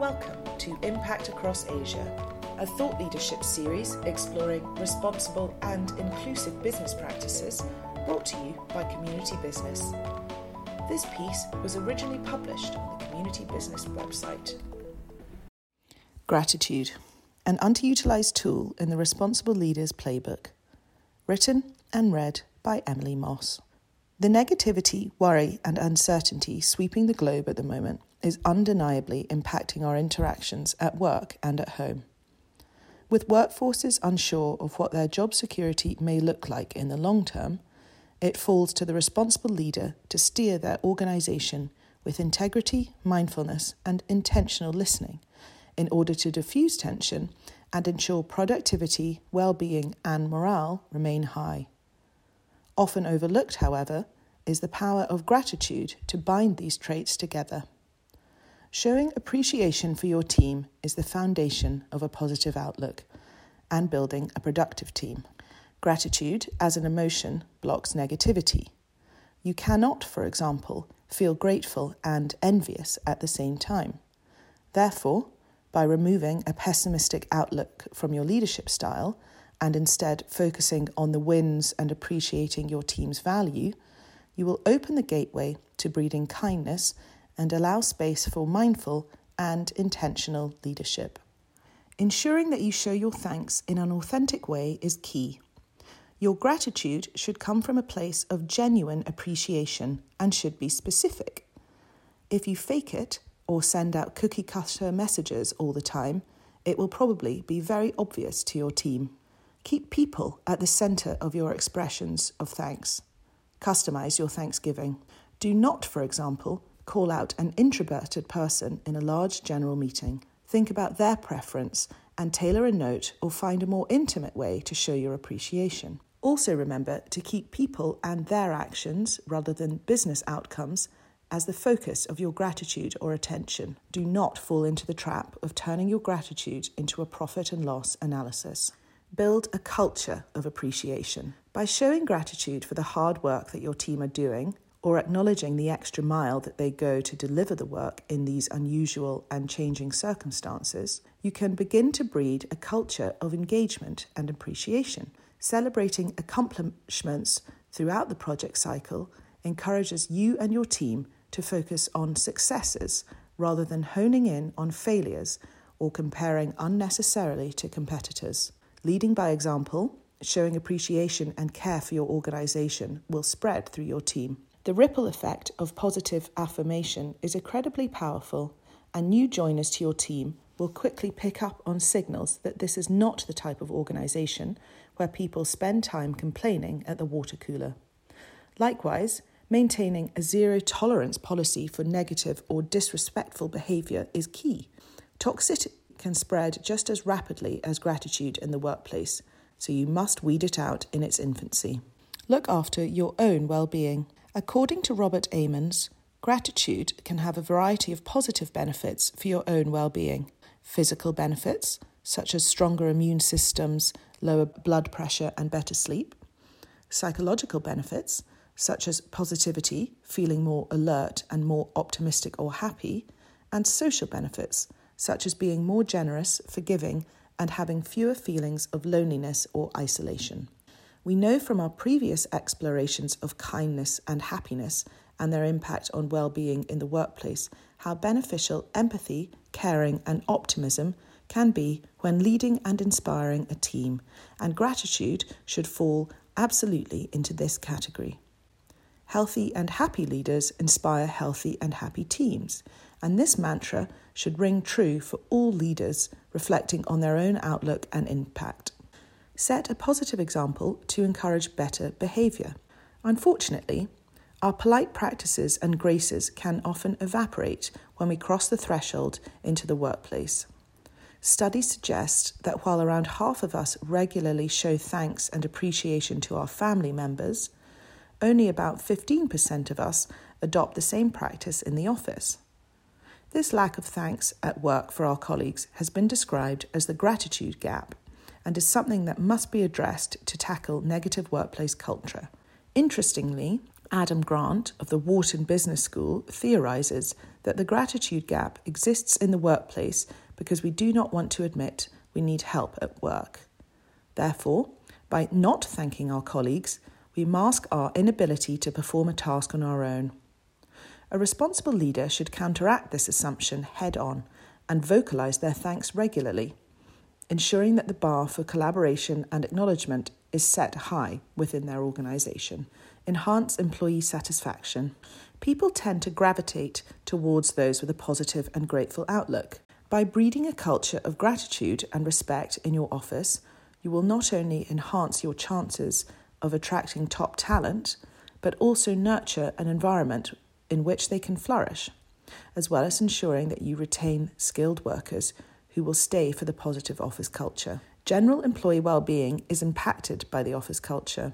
Welcome to Impact Across Asia, a thought leadership series exploring responsible and inclusive business practices brought to you by Community Business. This piece was originally published on the Community Business website. Gratitude, an underutilized tool in the Responsible Leaders Playbook. Written and read by Emily Moss. The negativity, worry, and uncertainty sweeping the globe at the moment is undeniably impacting our interactions at work and at home. With workforces unsure of what their job security may look like in the long term, it falls to the responsible leader to steer their organisation with integrity, mindfulness, and intentional listening in order to diffuse tension and ensure productivity, well being, and morale remain high. Often overlooked, however, is the power of gratitude to bind these traits together. Showing appreciation for your team is the foundation of a positive outlook and building a productive team. Gratitude, as an emotion, blocks negativity. You cannot, for example, feel grateful and envious at the same time. Therefore, by removing a pessimistic outlook from your leadership style and instead focusing on the wins and appreciating your team's value, you will open the gateway to breeding kindness and allow space for mindful and intentional leadership. Ensuring that you show your thanks in an authentic way is key. Your gratitude should come from a place of genuine appreciation and should be specific. If you fake it or send out cookie cutter messages all the time, it will probably be very obvious to your team. Keep people at the centre of your expressions of thanks. Customize your Thanksgiving. Do not, for example, call out an introverted person in a large general meeting. Think about their preference and tailor a note or find a more intimate way to show your appreciation. Also, remember to keep people and their actions rather than business outcomes as the focus of your gratitude or attention. Do not fall into the trap of turning your gratitude into a profit and loss analysis. Build a culture of appreciation. By showing gratitude for the hard work that your team are doing, or acknowledging the extra mile that they go to deliver the work in these unusual and changing circumstances, you can begin to breed a culture of engagement and appreciation. Celebrating accomplishments throughout the project cycle encourages you and your team to focus on successes rather than honing in on failures or comparing unnecessarily to competitors. Leading by example, showing appreciation and care for your organisation will spread through your team. The ripple effect of positive affirmation is incredibly powerful, and new joiners to your team will quickly pick up on signals that this is not the type of organisation where people spend time complaining at the water cooler. Likewise, maintaining a zero tolerance policy for negative or disrespectful behaviour is key. Toxicity can spread just as rapidly as gratitude in the workplace, so you must weed it out in its infancy. Look after your own well being. According to Robert Emmons, gratitude can have a variety of positive benefits for your own well being. Physical benefits, such as stronger immune systems, lower blood pressure, and better sleep. Psychological benefits, such as positivity, feeling more alert and more optimistic or happy. And social benefits, such as being more generous, forgiving, and having fewer feelings of loneliness or isolation. We know from our previous explorations of kindness and happiness and their impact on well being in the workplace how beneficial empathy, caring, and optimism can be when leading and inspiring a team, and gratitude should fall absolutely into this category. Healthy and happy leaders inspire healthy and happy teams, and this mantra should ring true for all leaders reflecting on their own outlook and impact. Set a positive example to encourage better behaviour. Unfortunately, our polite practices and graces can often evaporate when we cross the threshold into the workplace. Studies suggest that while around half of us regularly show thanks and appreciation to our family members, only about 15% of us adopt the same practice in the office. This lack of thanks at work for our colleagues has been described as the gratitude gap and is something that must be addressed to tackle negative workplace culture. Interestingly, Adam Grant of the Wharton Business School theorises that the gratitude gap exists in the workplace because we do not want to admit we need help at work. Therefore, by not thanking our colleagues, we mask our inability to perform a task on our own. A responsible leader should counteract this assumption head on and vocalise their thanks regularly, ensuring that the bar for collaboration and acknowledgement is set high within their organisation. Enhance employee satisfaction. People tend to gravitate towards those with a positive and grateful outlook. By breeding a culture of gratitude and respect in your office, you will not only enhance your chances of attracting top talent, but also nurture an environment in which they can flourish, as well as ensuring that you retain skilled workers who will stay for the positive office culture. General employee well-being is impacted by the office culture.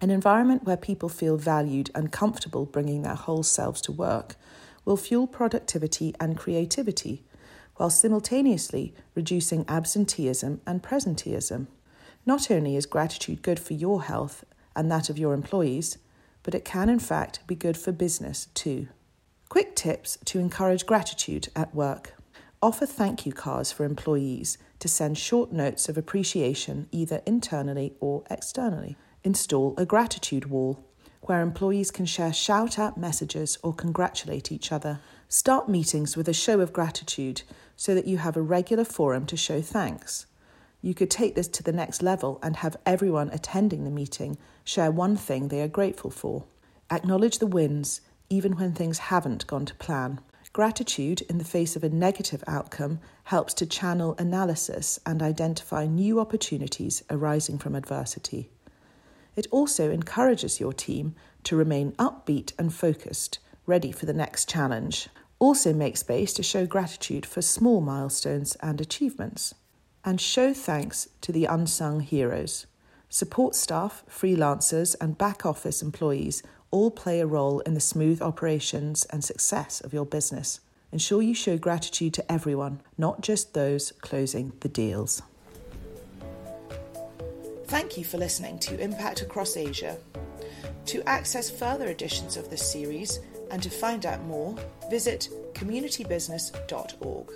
An environment where people feel valued and comfortable bringing their whole selves to work will fuel productivity and creativity, while simultaneously reducing absenteeism and presenteeism. Not only is gratitude good for your health and that of your employees, but it can in fact be good for business too. Quick tips to encourage gratitude at work. Offer thank you cards for employees to send short notes of appreciation either internally or externally. Install a gratitude wall where employees can share shout out messages or congratulate each other. Start meetings with a show of gratitude so that you have a regular forum to show thanks. You could take this to the next level and have everyone attending the meeting share one thing they are grateful for. Acknowledge the wins, even when things haven't gone to plan. Gratitude in the face of a negative outcome helps to channel analysis and identify new opportunities arising from adversity. It also encourages your team to remain upbeat and focused, ready for the next challenge. Also, make space to show gratitude for small milestones and achievements and show thanks to the unsung heroes. Support staff, freelancers, and back office employees all play a role in the smooth operations and success of your business. Ensure you show gratitude to everyone, not just those closing the deals. Thank you for listening to Impact Across Asia. To access further editions of this series and to find out more, visit communitybusiness.org.